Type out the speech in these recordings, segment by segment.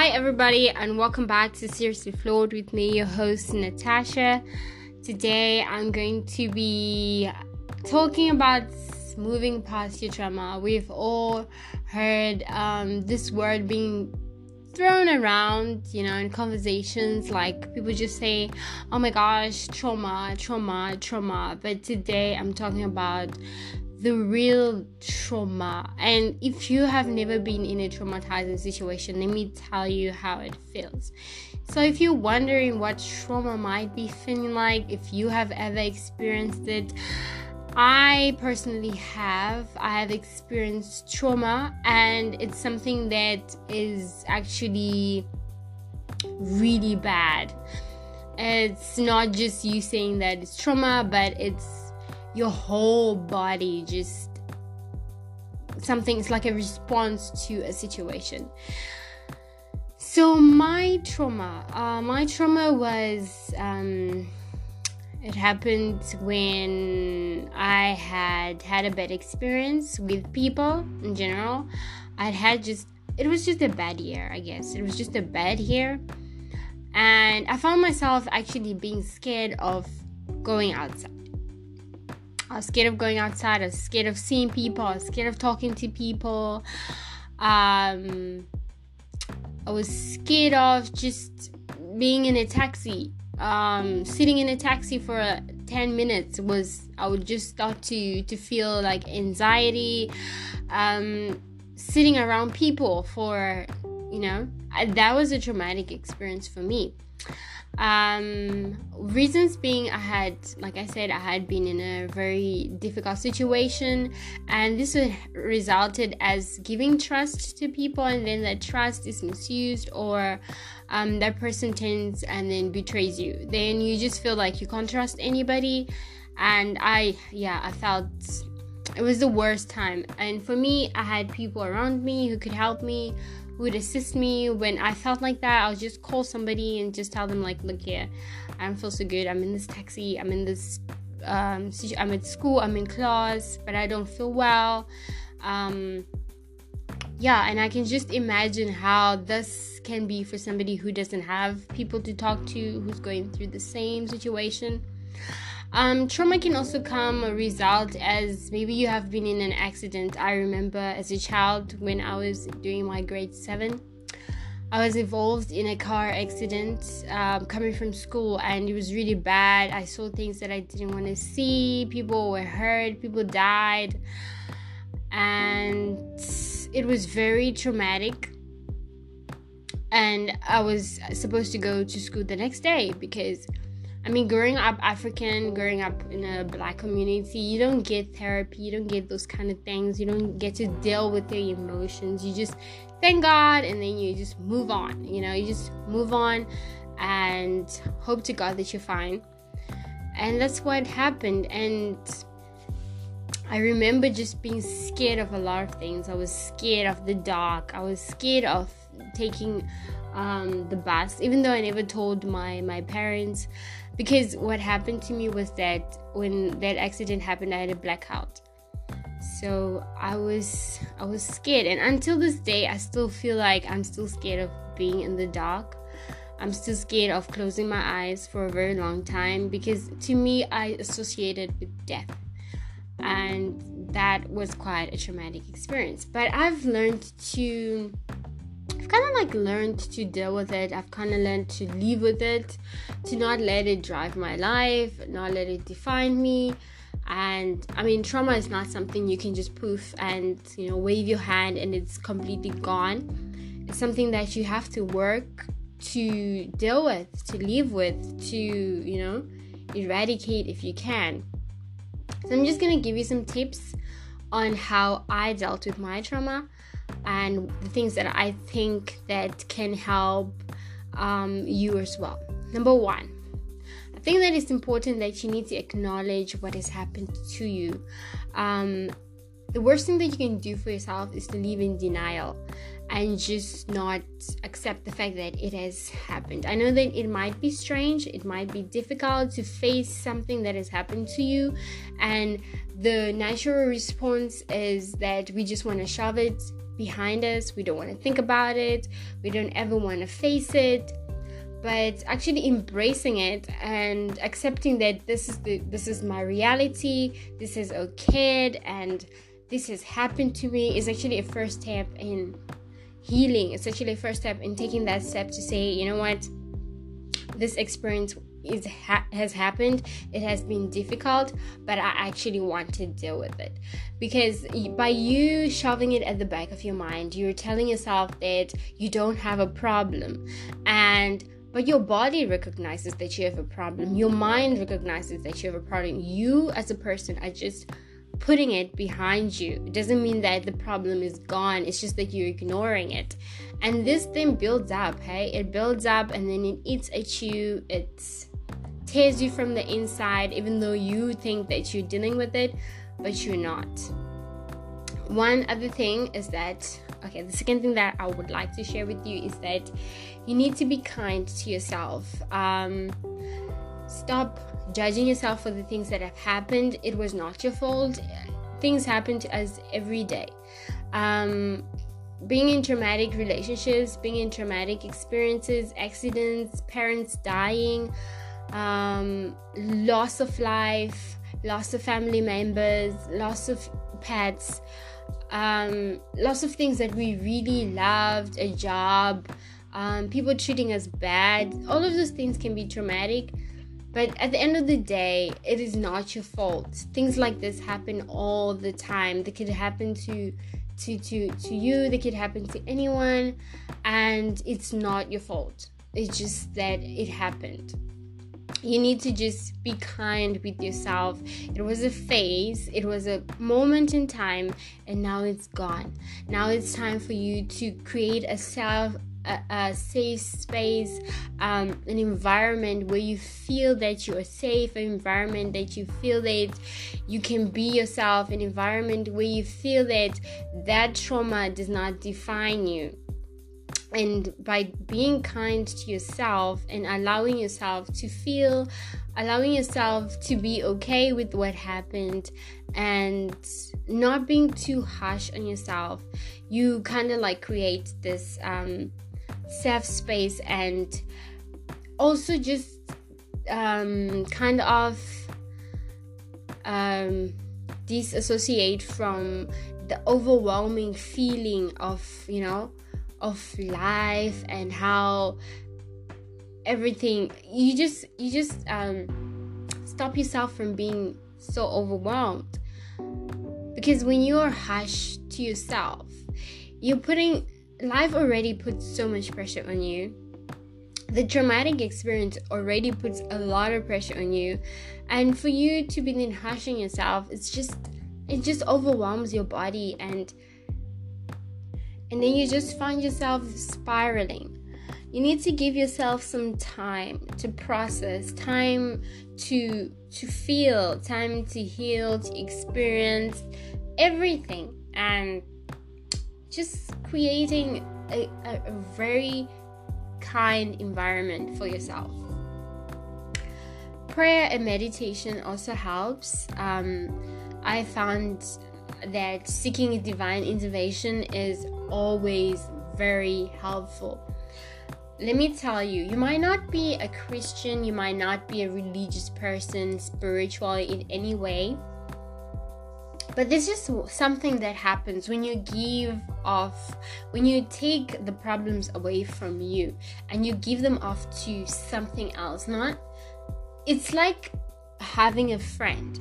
Hi, everybody, and welcome back to Seriously Flawed with me, your host, Natasha. Today, I'm going to be talking about moving past your trauma. We've all heard um, this word being thrown around, you know, in conversations. Like people just say, oh my gosh, trauma, trauma, trauma. But today, I'm talking about the real trauma. And if you have never been in a traumatizing situation, let me tell you how it feels. So, if you're wondering what trauma might be feeling like, if you have ever experienced it, I personally have. I have experienced trauma, and it's something that is actually really bad. It's not just you saying that it's trauma, but it's your whole body just something it's like a response to a situation. So my trauma uh, my trauma was um, it happened when i had had a bad experience with people in general. I had just it was just a bad year i guess. It was just a bad year. And i found myself actually being scared of going outside I was scared of going outside. I was scared of seeing people. I was scared of talking to people. Um, I was scared of just being in a taxi. Um, sitting in a taxi for 10 minutes was I would just start to to feel like anxiety. Um, sitting around people for you know that was a traumatic experience for me um reasons being i had like i said i had been in a very difficult situation and this resulted as giving trust to people and then that trust is misused or um, that person turns and then betrays you. Then you just feel like you can't trust anybody and i yeah i felt it was the worst time. And for me i had people around me who could help me would assist me when I felt like that. I'll just call somebody and just tell them like, look here, I don't feel so good. I'm in this taxi. I'm in this. Um, I'm at school. I'm in class, but I don't feel well. Um, yeah, and I can just imagine how this can be for somebody who doesn't have people to talk to, who's going through the same situation. Um, trauma can also come a result as maybe you have been in an accident. I remember as a child when I was doing my grade seven, I was involved in a car accident um, coming from school, and it was really bad. I saw things that I didn't want to see. People were hurt. People died, and it was very traumatic. And I was supposed to go to school the next day because I mean, growing up African, growing up in a black community, you don't get therapy, you don't get those kind of things, you don't get to deal with your emotions. You just thank God and then you just move on, you know, you just move on and hope to God that you're fine. And that's what happened. And I remember just being scared of a lot of things. I was scared of the dark, I was scared of taking um, the bus, even though I never told my, my parents because what happened to me was that when that accident happened i had a blackout. So i was i was scared. And until this day i still feel like i'm still scared of being in the dark. I'm still scared of closing my eyes for a very long time because to me i associated with death. And that was quite a traumatic experience. But i've learned to kind of like learned to deal with it. I've kind of learned to live with it, to not let it drive my life, not let it define me. And I mean, trauma is not something you can just poof and you know wave your hand and it's completely gone. It's something that you have to work to deal with, to live with, to you know eradicate if you can. So I'm just gonna give you some tips on how I dealt with my trauma and the things that I think that can help um, you as well. Number one, I think that it's important that you need to acknowledge what has happened to you. Um, the worst thing that you can do for yourself is to live in denial and just not accept the fact that it has happened. I know that it might be strange, it might be difficult to face something that has happened to you and the natural response is that we just want to shove it behind us. We don't want to think about it. We don't ever want to face it. But actually embracing it and accepting that this is the this is my reality, this is okay, and this has happened to me is actually a first step in healing. It's actually a first step in taking that step to say, you know what, this experience is ha- has happened it has been difficult but i actually want to deal with it. Because by you shoving it at the back of your mind you're telling yourself that you don't have a problem. And but your body recognizes that you have a problem. Your mind recognizes that you have a problem. You as a person are just putting it behind you. It doesn't mean that the problem is gone it's just that you're ignoring it. And this thing builds up hey? It builds up and then it eats at you. It's tears you from the inside, even though you think that you're dealing with it, but you're not. One other thing is that, okay, the second thing that I would like to share with you is that you need to be kind to yourself. Um, stop judging yourself for the things that have happened. It was not your fault. Things happen to us every day. Um, being in traumatic relationships, being in traumatic experiences, accidents, parents dying, um, loss of life, loss of family members, loss of pets, um, of things that we really loved, a job, um, people treating us bad. All of those things can be traumatic. But at the end of the day, it is not your fault. Things like this happen all the time. They could happen to to to to you, they could happen to anyone, and it's not your fault. It's just that it happened you need to just be kind with yourself. It was a phase, it was a moment in time, and now it's gone. Now it's time for you to create a self a, a, safe space, um, an environment where you feel that you are safe, an environment that you feel that you can be yourself, an environment where you feel that that trauma does not define you and by being kind to yourself and allowing yourself to feel allowing yourself to be okay with what happened and not being too harsh on yourself you kind of like create this um, safe space and also just um, kind of um, disassociate from the overwhelming feeling of you know of life and how everything you just you just um stop yourself from being so overwhelmed. Because when you are harsh to yourself you're putting life already puts so much pressure on you. The traumatic experience already puts a lot of pressure on you. And for you to be then yourself it's just it just overwhelms your body and and then you just find yourself spiraling. You need to give yourself some time to process, time to to feel, time to heal, to experience everything and just creating a, a, a very kind environment for yourself. Prayer and meditation also helps. Um, I found that seeking divine intervention is always very helpful. Let me tell you, you might not be a Christian, you might not be a religious person, spiritual in any way, but this is something that happens when you give off, when you take the problems away from you and you give them off to something else. Not, it's like having a friend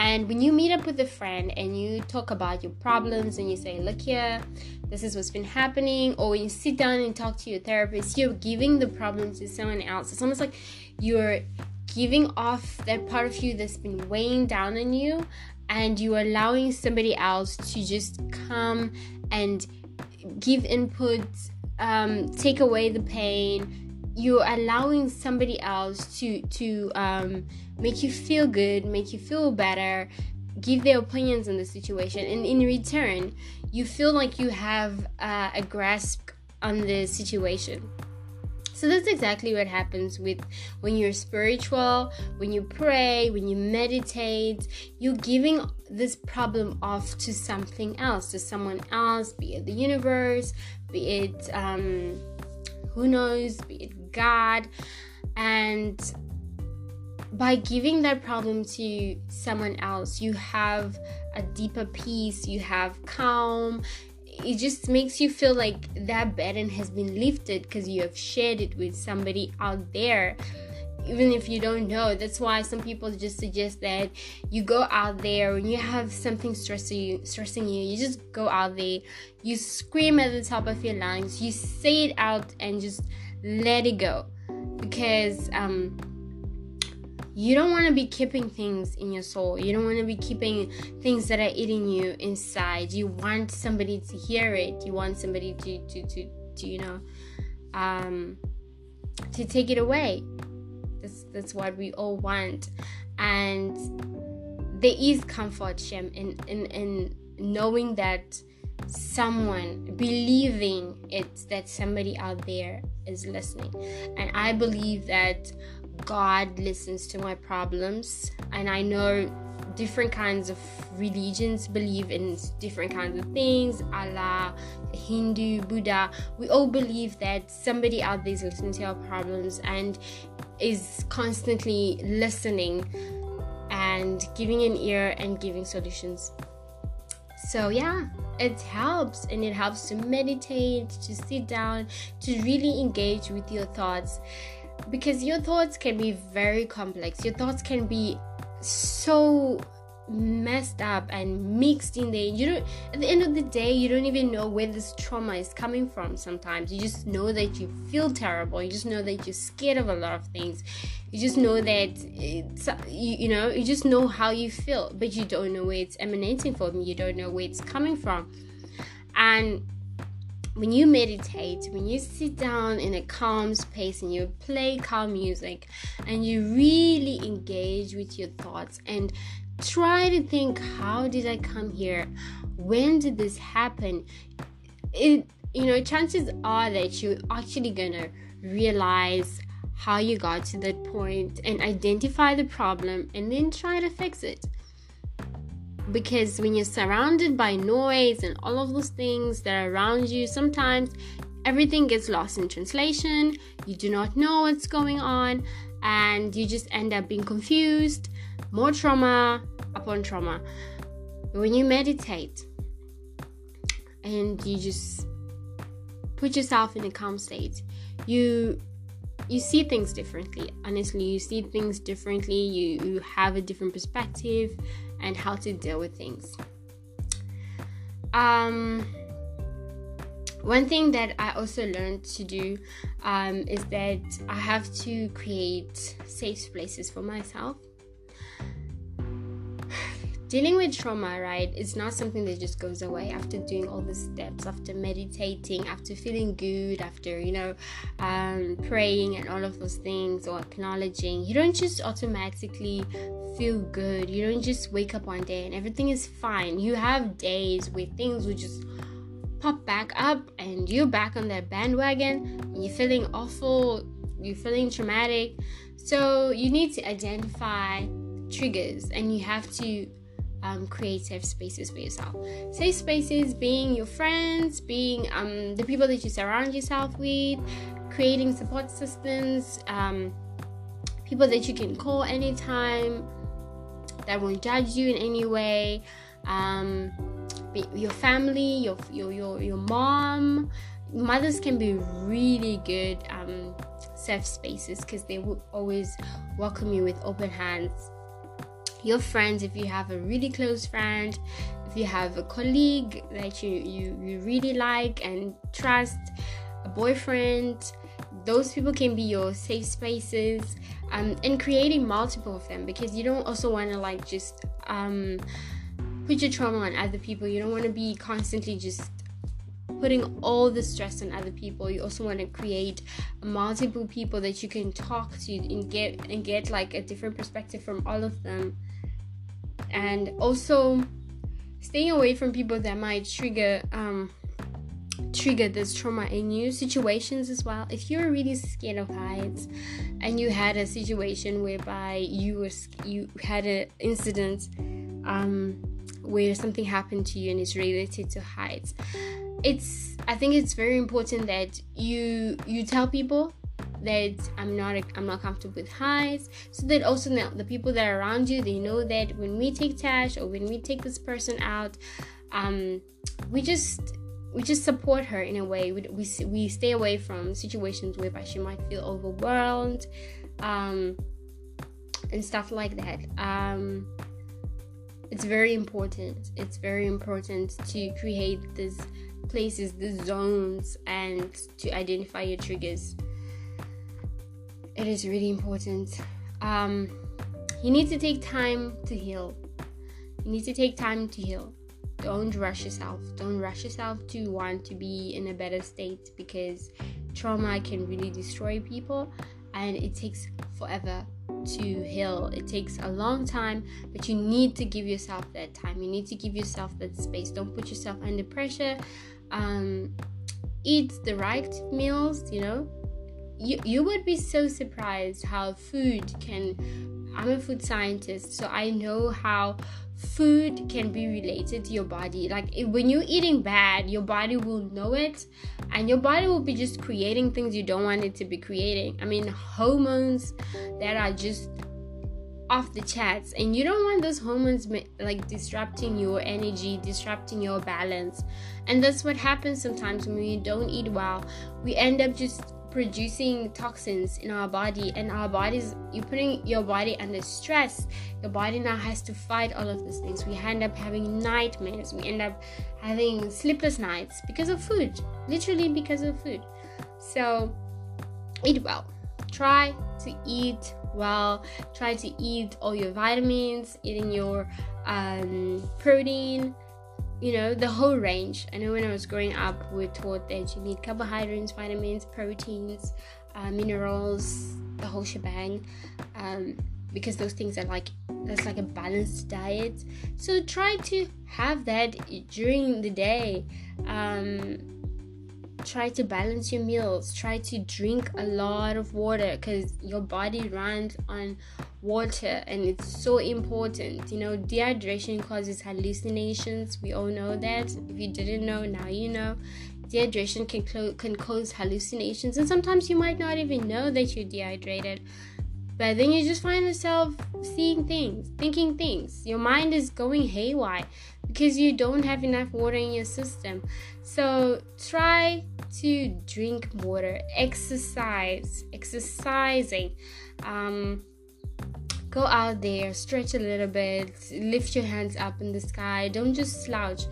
and when you meet up with a friend and you talk about your problems and you say, Look here, this is what's been happening, or when you sit down and talk to your therapist, you're giving the problem to someone else. It's almost like you're giving off that part of you that's been weighing down on you and you're allowing somebody else to just come and give input, um, take away the pain, you're allowing somebody else to to um, make you feel good, make you feel better, give their opinions on the situation, and in return, you feel like you have uh, a grasp on the situation. so that's exactly what happens with when you're spiritual, when you pray, when you meditate, you're giving this problem off to something else, to someone else, be it the universe, be it um, who knows, be it God. And by giving that problem to someone else, you have a deeper peace, you have calm, it just makes you feel like that burden has been lifted because you have shared it with somebody out there even if you don't know that's why some people just suggest that you go out there when you have something stressing you stressing you you just go out there you scream at the top of your lungs you say it out and just let it go because um you don't want to be keeping things in your soul. You don't want to be keeping things that are eating you inside. You want somebody to hear it. You want somebody to to to, to you know um to take it away. That's that's what we all want. And there is comfort, Shem, in in, in knowing that someone believing it that somebody out there is listening and i believe that God listens to my problems, and I know different kinds of religions believe in different kinds of things Allah, Hindu, Buddha. We all believe that somebody out there is listening to our problems and is constantly listening and giving an ear and giving solutions. So, yeah, it helps and it helps to meditate, to sit down, to really engage with your thoughts because your thoughts can be very complex. Your thoughts can be so messed up and mixed in there. You don't at the end of the day you don't even know where this trauma is coming from sometimes. You just know that you feel terrible. You just know that you're scared of a lot of things. You just know that it's you, you know, you just know how you feel, but you don't know where it's emanating from. You don't know where it's coming from. And when you meditate, when you sit down in a calm space and you play calm music and you really engage with your thoughts and try to think, how did I come here? When did this happen? It, you know, chances are that you're actually gonna realize how you got to that point and identify the problem and then try to fix it because when you're surrounded by noise and all of those things that are around you, sometimes everything gets lost in translation. You do not know what's going on, and you just end up being confused. More trauma upon trauma. When you meditate and you just put yourself in a calm state, you you see things differently. Honestly, you see things differently. You, you have a different perspective and how to deal with things. Um, one thing that I also learned to do um, is that I have to create safe places for myself dealing with trauma, right, is not something that just goes away after doing all the steps, after meditating, after feeling good, after, you know, um, praying and all of those things or acknowledging. You don't just automatically feel good. You don't just wake up one day and everything is fine. You have days where things will just pop back up and you're back on that bandwagon you're feeling awful, you're feeling traumatic. So you need to identify triggers and you have to um, create safe spaces for yourself. Safe spaces being your friends, being um, the people that you surround yourself with, creating support systems, um, people that you can call anytime that won't judge you in any way. Um, your family, your, your your your mom, mothers can be really good um, safe spaces because they will always welcome you with open hands. Your friends if you have a really close friend if you have a colleague that you you, you really like and trust a boyfriend those people can be your safe spaces um, and creating multiple of them because you don't also want to like just um, put your trauma on other people. You don't want to be constantly just putting all the stress on other people. You also want to create multiple people that you can talk to and get and get like a different perspective from all of them. And also staying away from people that might trigger um, trigger this trauma in you situations as well. If you're really scared of heights and you had a situation whereby you were you had an incident um, where something happened to you and it's related to heights it's i think it's very important that you you tell people that i'm not i'm not comfortable with heights so that also now the people that are around you they know that when we take tash or when we take this person out um we just we just support her in a way. We, we, we stay away from situations whereby she might feel overwhelmed um, and stuff like that. Um, it's very important. It's very important to create these places, these zones, and to identify your triggers. It is really important. Um, you need to take time to heal. You need to take time to heal don't rush yourself. Don't rush yourself to want to be in a better state because trauma can really destroy people and it takes forever to heal. It takes a long time, but you need to give yourself that time. You need to give yourself that space. Don't put yourself under pressure. Um, eat the right meals, you know. You, you would be so surprised how food can I'm a food scientist, so I know how food can be related to your body. Like if, when you're eating bad, your body will know it, and your body will be just creating things you don't want it to be creating. I mean, hormones that are just off the charts, and you don't want those hormones like disrupting your energy, disrupting your balance, and that's what happens sometimes when we don't eat well. We end up just producing toxins in our body and our bodies you're putting your body under stress. Your body now has to fight all of these things. We end up having nightmares. We end up having sleepless nights because of food literally because of food. So eat well. Try to eat well. Try to eat all your vitamins eating your um, protein you know the whole range. I know when i was growing up we are taught that you need carbohydrates vitamins proteins uh, minerals the whole shebang um, because those things are like that's like a balanced diet. So try to have that during the day. Um, try to balance your meals. Try to drink a lot of water because your body runs on water and it's so important. You know dehydration causes hallucinations. We all know that. If you didn't know now you know. Dehydration can, clo- can cause hallucinations and sometimes you might not even know that you're dehydrated. But then you just find yourself seeing things thinking things. Your mind is going haywire because you don't have enough water in your system. So try to drink water, exercise, exercising. Um, go out there, stretch a little bit, lift your hands up in the sky. Don't just slouch.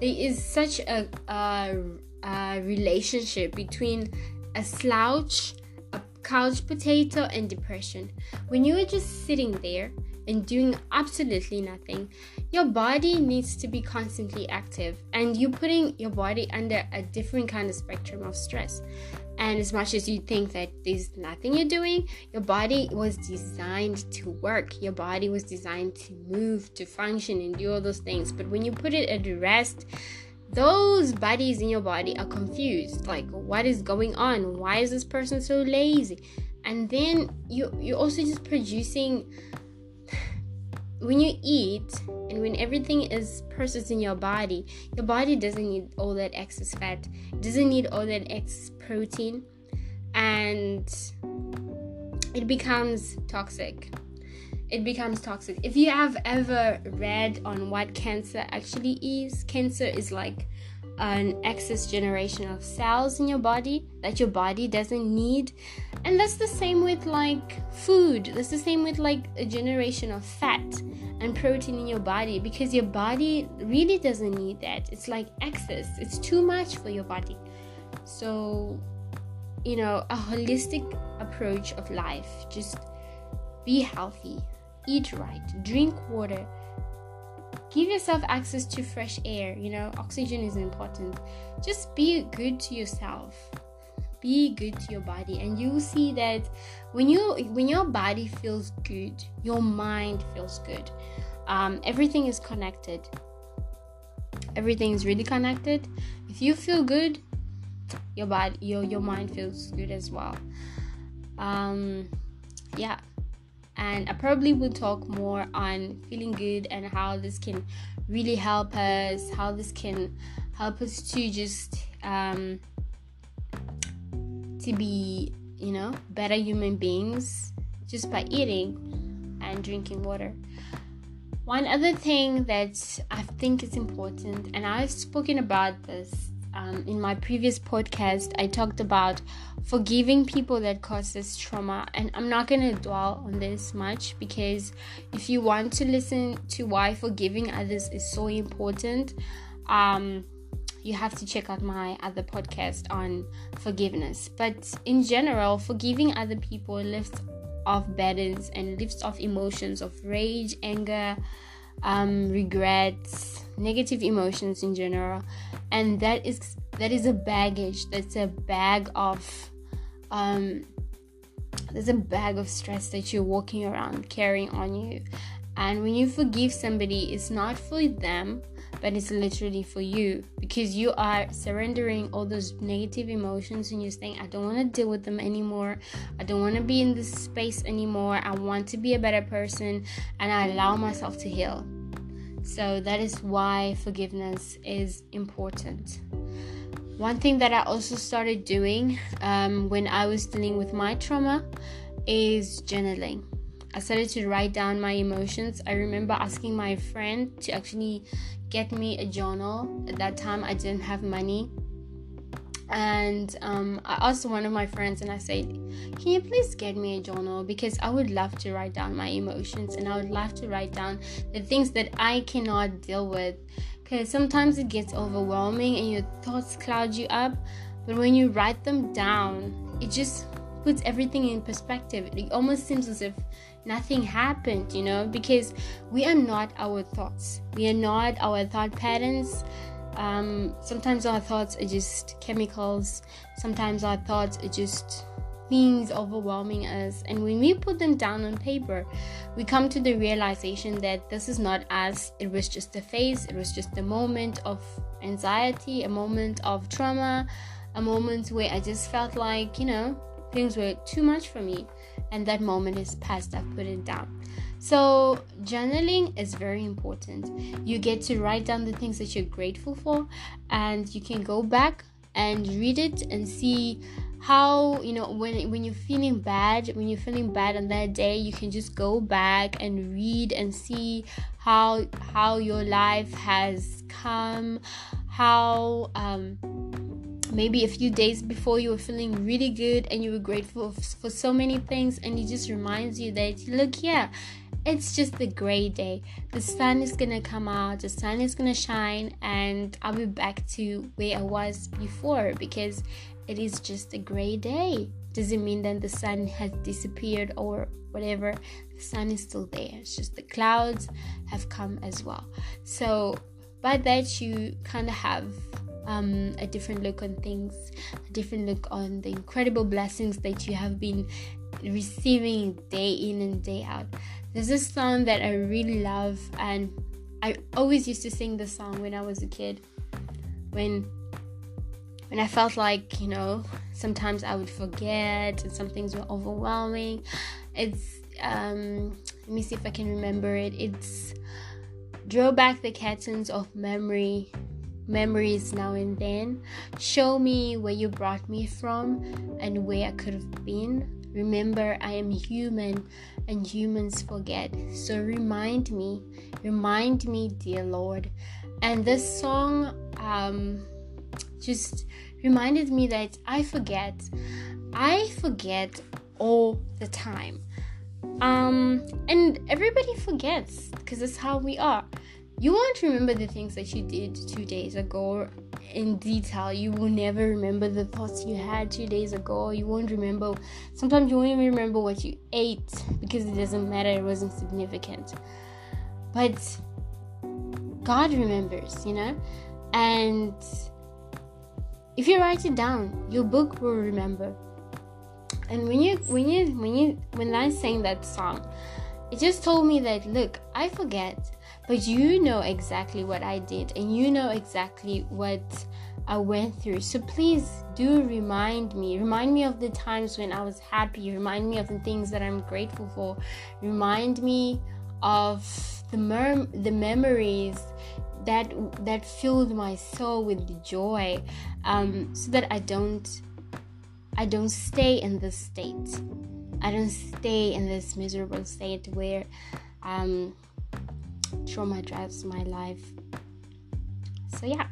There is such a, a, a relationship between a slouch, a couch potato, and depression. When you are just sitting there and doing absolutely nothing, your body needs to be constantly active and you're putting your body under a different kind of spectrum of stress. And as much as you think that there's nothing you're doing, your body was designed to work. Your body was designed to move, to function, and do all those things. But when you put it at rest, those bodies in your body are confused. Like, what is going on? Why is this person so lazy? And then you you're also just producing when you eat and when everything is processed in your body, your body doesn't need all that excess fat, doesn't need all that excess protein, and it becomes toxic. It becomes toxic. If you have ever read on what cancer actually is, cancer is like an excess generation of cells in your body that your body doesn't need. And that's the same with like food. That's the same with like a generation of fat and protein in your body because your body really doesn't need that. It's like excess. It's too much for your body. So you know a holistic approach of life. Just be healthy. Eat right. Drink water give yourself access to fresh air you know oxygen is important. Just be good to yourself. Be good to your body and you will see that when you when your body feels good your mind feels good. Um, everything is connected. Everything is really connected. If you feel good your body your your mind feels good as well. Um yeah and i probably will talk more on feeling good and how this can really help us how this can help us to just um to be you know better human beings just by eating and drinking water. One other thing that I think is important, and I've spoken about this um, in my previous podcast, I talked about forgiving people that causes trauma, and I'm not gonna dwell on this much because if you want to listen to why forgiving others is so important, um, you have to check out my other podcast on forgiveness. But in general, forgiving other people lifts off burdens and lifts off emotions of rage, anger, um, regrets, negative emotions in general, and that is that is a baggage. That's a bag of um, there's a bag of stress that you're walking around carrying on you. And when you forgive somebody, it's not for them, but it's literally for you because you are surrendering all those negative emotions and you're saying, I don't want to deal with them anymore. I don't want to be in this space anymore. I want to be a better person and I allow myself to heal. So that is why forgiveness is important. One thing that I also started doing um, when I was dealing with my trauma is journaling. I started to write down my emotions. I remember asking my friend to actually get me a journal. At that time, I didn't have money. And um, I asked one of my friends and I said, Can you please get me a journal? Because I would love to write down my emotions and I would love to write down the things that I cannot deal with. Because sometimes it gets overwhelming and your thoughts cloud you up. But when you write them down, it just puts everything in perspective. It almost seems as if nothing happened, you know, because we are not our thoughts. We are not our thought patterns. Um, sometimes our thoughts are just chemicals. Sometimes our thoughts are just things overwhelming us. And when we put them down on paper, we come to the realization that this is not us. It was just a phase, it was just a moment of anxiety, a moment of trauma, a moment where I just felt like, you know, things were too much for me and that moment is past i've put it down so journaling is very important. You get to write down the things that you're grateful for and you can go back and read it and see how you know when when you're feeling bad when you're feeling bad on that day you can just go back and read and see how how your life has come how um maybe a few days before you were feeling really good and you were grateful for so many things and it just reminds you that look yeah it's just a great day. The sun is gonna come out the sun is gonna shine and i'll be back to where i was before because it is just a great day. Doesn't mean that the sun has disappeared or whatever. The sun is still there. It's just the clouds have come as well. So by that you kind of have um, a different look on things, a different look on the incredible blessings that you have been receiving day in and day out. There's a song that I really love, and I always used to sing the song when I was a kid. When when I felt like, you know, sometimes I would forget and some things were overwhelming. It's um let me see if I can remember it. It's draw back the curtains of memory memories now and then. Show me where you brought me from and where I could have been. Remember, I am human and humans forget. So remind me, remind me, dear Lord. And this song um, just reminded me that I forget. I forget all the time. Um, and everybody forgets because that's how we are you won't remember the things that you did two days ago in detail. You will never remember the thoughts you had two days ago. You won't remember, sometimes you won't even remember what you ate because it doesn't matter, it wasn't significant. But God remembers, you know? And if you write it down, your book will remember. And when you when you when you when I sang that song, it just told me that look, I forget but you know exactly what I did, and you know exactly what I went through. So please do remind me. Remind me of the times when I was happy. Remind me of the things that I'm grateful for. Remind me of the mer- the memories that that filled my soul with joy, um, so that I don't I don't stay in this state. I don't stay in this miserable state where um, trauma drives my life. So yeah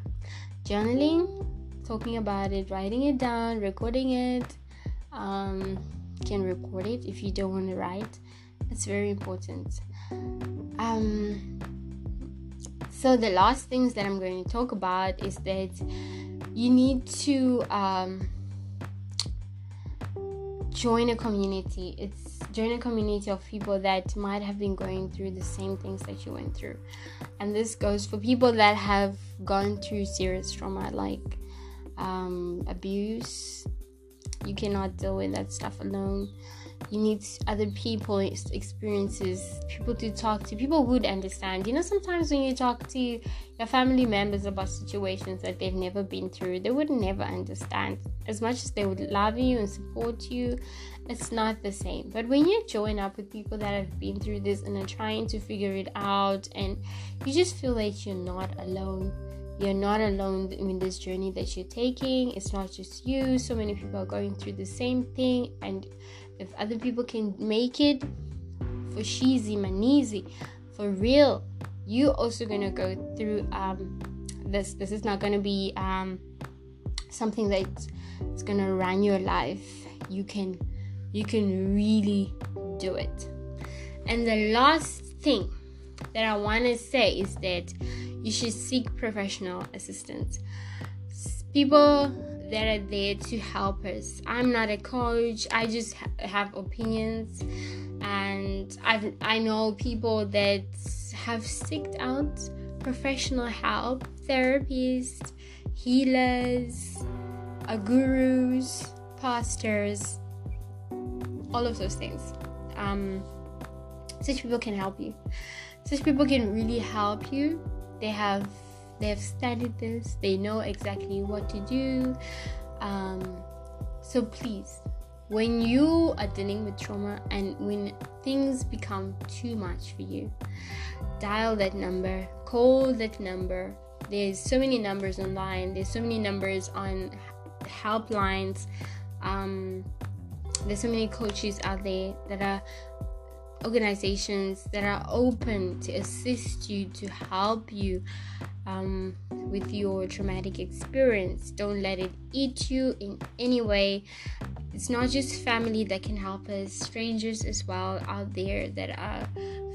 journaling, talking about it, writing it down, recording it. Um, can record it if you don't want to write. It's very important. Um, so the last things that I'm going to talk about is that you need to um, join a community. It's join a community of people that might have been going through the same things that you went through. And this goes for people that have gone through serious trauma like um, abuse. You cannot deal with that stuff alone you need other people experiences. People to talk to people would understand. You know sometimes when you talk to your family members about situations that they've never been through they would never understand. As much as they would love you and support you it's not the same. But when you join up with people that have been through this and are trying to figure it out and you just feel like you're not alone you're not alone in this journey that you're taking. It's not just you. So many people are going through the same thing. And if other people can make it for sheezy manizi for real you also gonna go through um, this. This is not gonna be um, something that's gonna run your life. You can you can really do it. And the last thing that i want to say is that you should seek professional assistance people that are there to help us. I'm not a coach. I just ha- have opinions, and I I know people that have seeked out professional help, therapists, healers, uh, gurus, pastors, all of those things. Um, such people can help you. Such people can really help you. They have they have studied this they know exactly what to do. Um, so please when you are dealing with trauma and when things become too much for you dial that number call that number. There's so many numbers online there's so many numbers on helplines. Um, there's so many coaches out there that are organizations that are open to assist you to help you um, with your traumatic experience. Don't let it eat you in any way. It's not just family that can help us, strangers as well out there that are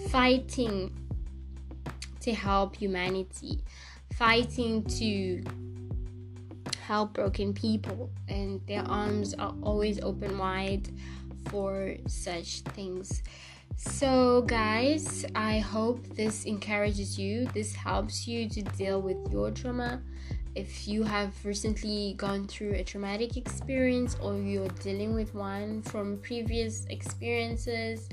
fighting to help humanity, fighting to help broken people, and their arms are always open wide for such things. So, guys, I hope this encourages you, this helps you to deal with your trauma. If you have recently gone through a traumatic experience or you're dealing with one from previous experiences,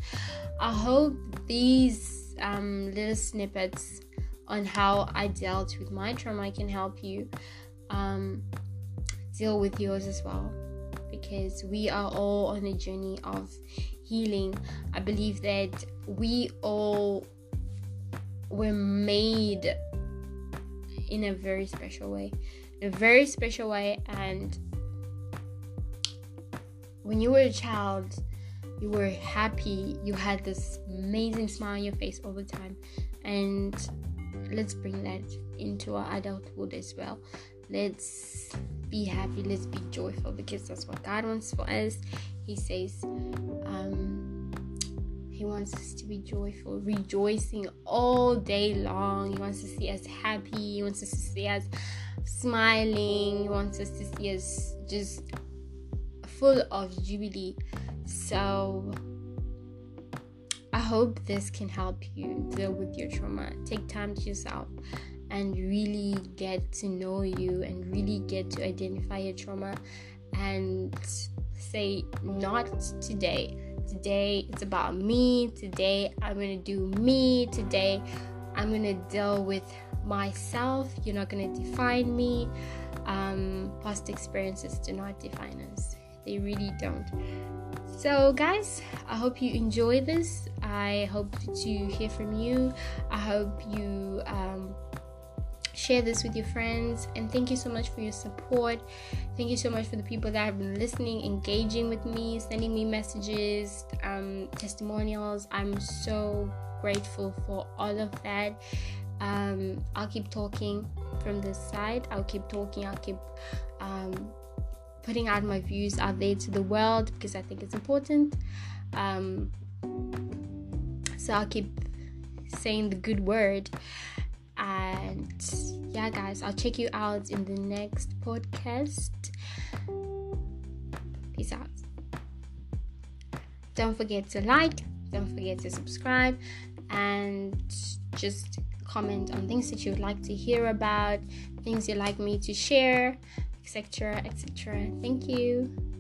I hope these um, little snippets on how I dealt with my trauma can help you um, deal with yours as well because we are all on a journey of healing. I believe that we all were made in a very special way. In a very special way and when you were a child, you were happy, you had this amazing smile on your face all the time. And let's bring that into our adulthood as well. Let's be happy, let's be joyful because that's what God wants for us. He says, um, He wants us to be joyful, rejoicing all day long. He wants to see us happy, He wants us to see us smiling, He wants us to see us just full of jubilee. So, I hope this can help you deal with your trauma. Take time to yourself and really get to know you and really get to identify your trauma and say, Not today. Today it's about me. Today I'm to do me. Today I'm to deal with myself. You're not to define me. Um, past experiences do not define us, they really don't. So, guys, I hope you enjoy this. I hope to hear from you. I hope you um, share this with your friends and thank you so much for your support. Thank you so much for the people that have been listening engaging with me sending me messages um, testimonials. I'm so grateful for all of that. Um, i'll keep talking from this side. I'll keep talking. I'll keep um, putting out my views out there to the world because i think it's important. Um, so i'll keep saying the good word and yeah, guys, I'll check you out in the next podcast. Peace out. Don't forget to like, don't forget to subscribe, and just comment on things that you would like to hear about, things you'd like me to share, etc. etc. Thank you.